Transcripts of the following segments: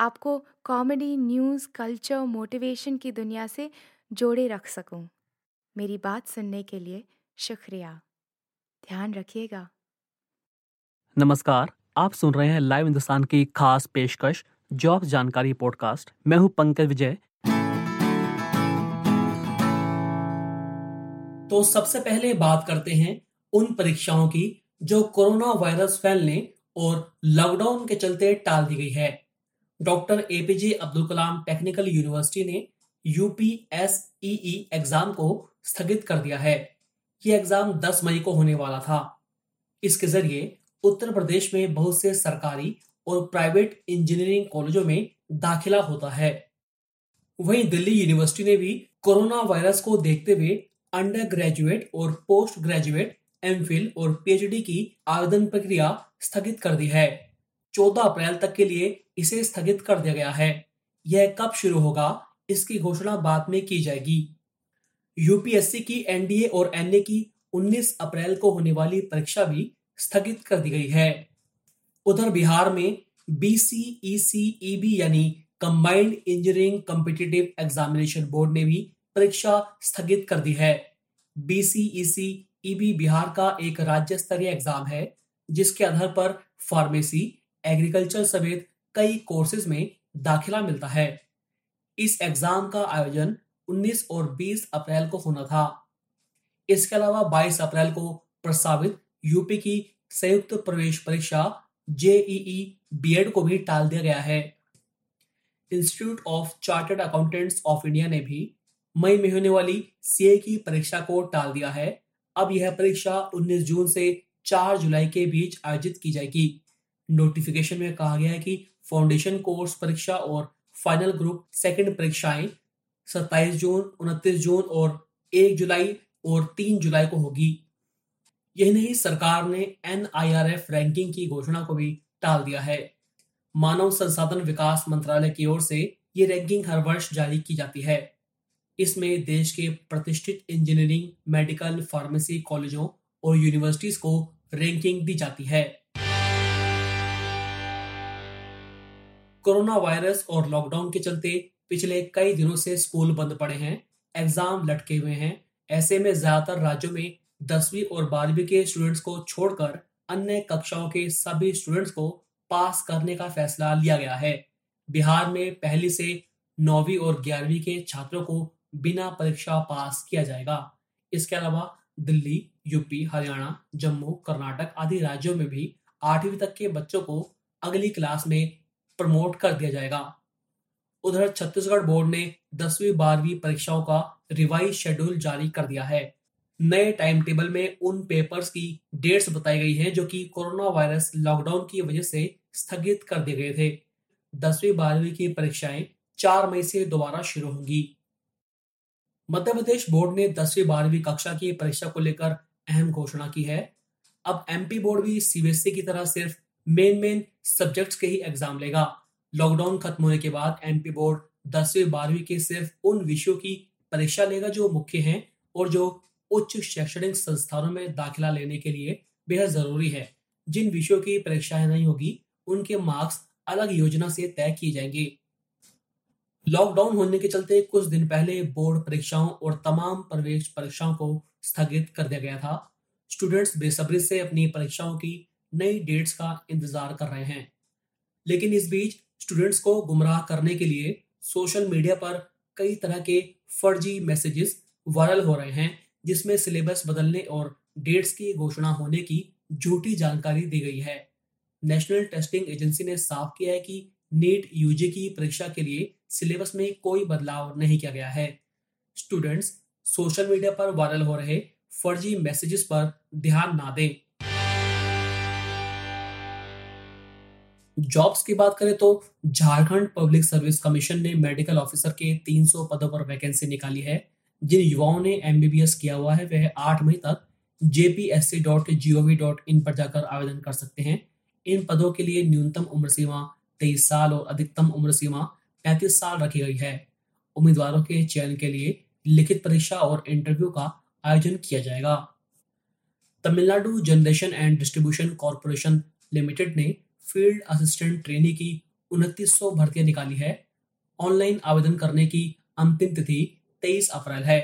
आपको comedy news culture motivation की दुनिया से जोड़े रख सकूँ। मेरी बात सुनने के लिए शुक्रिया। ध्यान रखिएगा। नमस्कार आप सुन रहे हैं लाइव हिंदुस्तान की खास पेशकश जॉब जानकारी पॉडकास्ट। मैं हूँ पंकज विजय। तो सबसे पहले बात करते हैं उन परीक्षाओं की जो कोरोना वायरस फैलने और लॉकडाउन के चलते टाल दी गई है। Doctor APJ Abdul Kalam technical university ने यूपीएसईई एग्ज़ाम को स्थगित कर दिया है। ये एग्ज़ाम 10 मई को होने वाला था। इसके ज़रिए उत्तर प्रदेश में बहुत से सरकारी और प्राइवेट इंजीनियरिंग कॉलेजों में दाखिला होता है। वहीं दिल्ली यूनिवर्सिटी ने भी कोरोना वायरस को देखते हुए अंडर ग्रेजुएट और पोस्ट ग्रेजुएट एम और पीएचडी की आवेदन प्रक्रिया स्थगित कर दी है। 14 अप्रैल तक के लिए इसे स्थगित कर दिया गया है। यह कब शुरू होगा, इसकी घोषणा बाद में की जाएगी। यूपीएससी की एनडीए और एनए की 19 अप्रैल को होने वाली परीक्षा भी स्थगित कर दी गई है। उधर बिहार में बीसीईसीईबी यानी combined engineering competitive examination board ने भी परीक्षा स्थगित कर दी है। बीसीईसीईबी बिहार का एक राज्य स्तरीय एग्ज़ाम है, जिसके आधार पर फार्मेसी एग्रीकल्चर समेत कई कोर्सेज में दाखिला मिलता है। इस एग्ज़ाम का आयोजन 19 और 20 अप्रैल को होना था। इसके अलावा 22 अप्रैल को प्रस्तावित यूपी की संयुक्त प्रवेश परीक्षा जेईई बीएड को भी टाल दिया गया है। Institute of chartered accountants of India ने भी मई में होने वाली सीए की परीक्षा को टाल दिया है। अब यह परीक्षा 19 जून से 4 जुलाई के बीच आयोजित की जाएगी। नोटिफिकेशन में कहा गया है कि फाउंडेशन कोर्स परीक्षा और फाइनल ग्रुप सेकंड परीक्षाएँ 27 जून 29 जून और 1 जुलाई और 3 जुलाई को होगी। यही नहीं, सरकार ने एनआईआरएफ रैंकिंग की घोषणा को भी टाल दिया है। मानव संसाधन विकास मंत्रालय की ओर से ये रैंकिंग हर वर्ष जारी की जाती है। इसमें देश के प्रतिष्ठित इंजीनियरिंग मेडिकल फार्मेसी कॉलेजों और यूनिवर्सिटीज को रैंकिंग दी जाती है। कोरोना वायरस और लॉकडाउन के चलते पिछले कई दिनों से स्कूल बंद पड़े हैं, एग्ज़ाम लटके हुए हैं। ऐसे में ज़्यादातर राज्यों में दसवीं और बारहवीं के स्टूडेंट्स को छोड़कर अन्य कक्षाओं के सभी स्टूडेंट्स को पास करने का फैसला लिया गया है। बिहार में पहली से नौवीं और ग्यारहवीं के छात्रों को बिना परीक्षा पास किया जाएगा। इसके अलावा दिल्ली, यूपी, हरियाणा, जम्मू, कर्नाटक आदि राज्यों में भी आठवीं तक के बच्चों को अगली क्लास में प्रमोट कर दिया जाएगा। उधर छत्तीसगढ़ बोर्ड ने दसवीं, बारहवीं परीक्षाओं का रिवाइज शेड्यूल जारी कर दिया है। नए टाइम टेबल में उन पेपर्स की डेट्स बताई गई हैं जो कि कोरोना वायरस लॉकडाउन की वजह से स्थगित कर दिए गए थे। दसवीं, बारहवीं की परीक्षाएँ चार मई से दोबारा शुरू होंगी। मध्य प्रदेश बोर्ड ने दसवीं, बारहवीं कक्षा की परीक्षा को लेकर अहम घोषणा की है। अब एमपी बोर्ड भी सीबीएसई की तरह सिर्फ़ मेन मेन सब्जेक्ट्स के ही एग्ज़ाम लेगा। लॉकडाउन खत्म होने के बाद एमपी बोर्ड दसवीं, बारहवीं के सिर्फ़ उन विषयों की परीक्षा लेगा जो मुख्य हैं और जो उच्च शैक्षणिक संस्थानों में दाखिला लेने के लिए बेहद ज़रूरी है। जिन विषयों की परीक्षाएँ नहीं होगी, उनके मार्क्स अलग योजना से तय किए जाएँगे। लॉकडाउन होने के चलते कुछ दिन पहले बोर्ड परीक्षाओं और तमाम प्रवेश परीक्षाओं को स्थगित कर दिया गया था। स्टूडेंट्स बेसब्री से अपनी परीक्षाओं की नई डेट्स का इंतज़ार कर रहे हैं। लेकिन इस बीच स्टूडेंट्स को गुमराह करने के लिए सोशल मीडिया पर कई तरह के फर्जी मैसेजेस वायरल हो रहे हैं, जिसमें सिलेबस बदलने और डेट्स की घोषणा होने की झूठी जानकारी दी गई है। नेशनल टेस्टिंग एजेंसी ने साफ़ किया है कि नीट यूजी की परीक्षा के लिए सिलेबस में कोई बदलाव नहीं किया गया है। स्टूडेंट्स सोशल मीडिया पर वायरल हो रहे फर्जी मैसेजेस पर ध्यान ना दें। जॉब्स की बात करें तो झारखंड पब्लिक सर्विस कमीशन ने मेडिकल ऑफिसर के 300 पदों पर वैकेंसी निकाली है। जिन युवाओं ने एमबीबीएस किया हुआ है, वह आठ मई तक डॉट इन पर जाकर आवेदन कर सकते हैं। इन पदों के लिए न्यूनतम उम्र सीमा तेईस साल और अधिकतम उम्र सीमा पैंतीस साल रखी गई है। उम्मीदवारों के चयन के लिए लिखित परीक्षा और इंटरव्यू का आयोजन किया जाएगा। Tamil Nadu generation and distribution corporation limited ने फ़ील्ड असिस्टेंट ट्रेनी की उनतीस सौ भर्तियाँ निकाली है। ऑनलाइन आवेदन करने की अंतिम तिथि 23 अप्रैल है।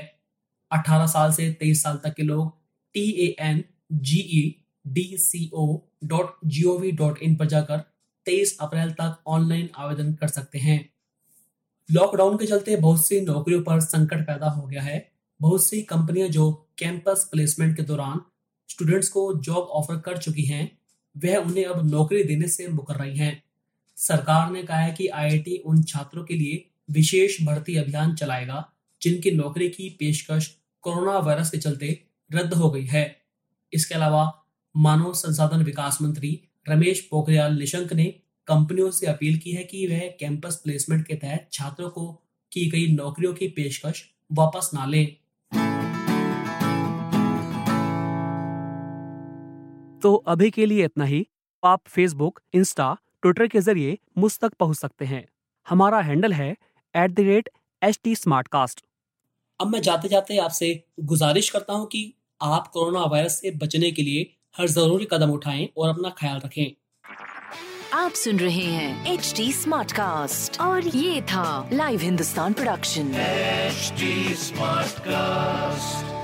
18 साल से 23 साल तक के लोग T A N G E D C O dot G O V dot in पर जाकर 23 अप्रैल तक ऑनलाइन आवेदन कर सकते हैं। लॉकडाउन के चलते बहुत सी नौकरियों पर संकट पैदा हो गया है। बहुत सी कंपनियाँ जो कैंपस प्लेसमेंट के दौरान स्टूडेंट्स को जॉब ऑफ़र कर चुकी हैं वह उन्हें अब नौकरी देने से मुकर रही हैं। सरकार ने कहा है कि आईआईटी उन छात्रों के लिए विशेष भर्ती अभियान चलाएगा, जिनकी नौकरी की पेशकश कोरोना वायरस के चलते रद्द हो गई है। इसके अलावा मानव संसाधन विकास मंत्री रमेश पोखरियाल निशंक ने कंपनियों से अपील की है कि वह कैंपस प्लेसमेंट के तहत छात्रों को की गई नौकरियों की पेशकश वापस ना लें। तो अभी के लिए इतना ही। आप फेसबुक इंस्टा ट्विटर के ज़रिए मुझ तक पहुँच सकते हैं। हमारा हैंडल है at the rate H T smart cast अब मैं जाते जाते आपसे गुजारिश करता हूँ कि आप कोरोना वायरस से बचने के लिए हर ज़रूरी कदम उठाएँ और अपना ख्याल रखें। आप सुन रहे हैं एच टी स्मार्ट कास्ट और ये था live Hindustan production smart Smartcast.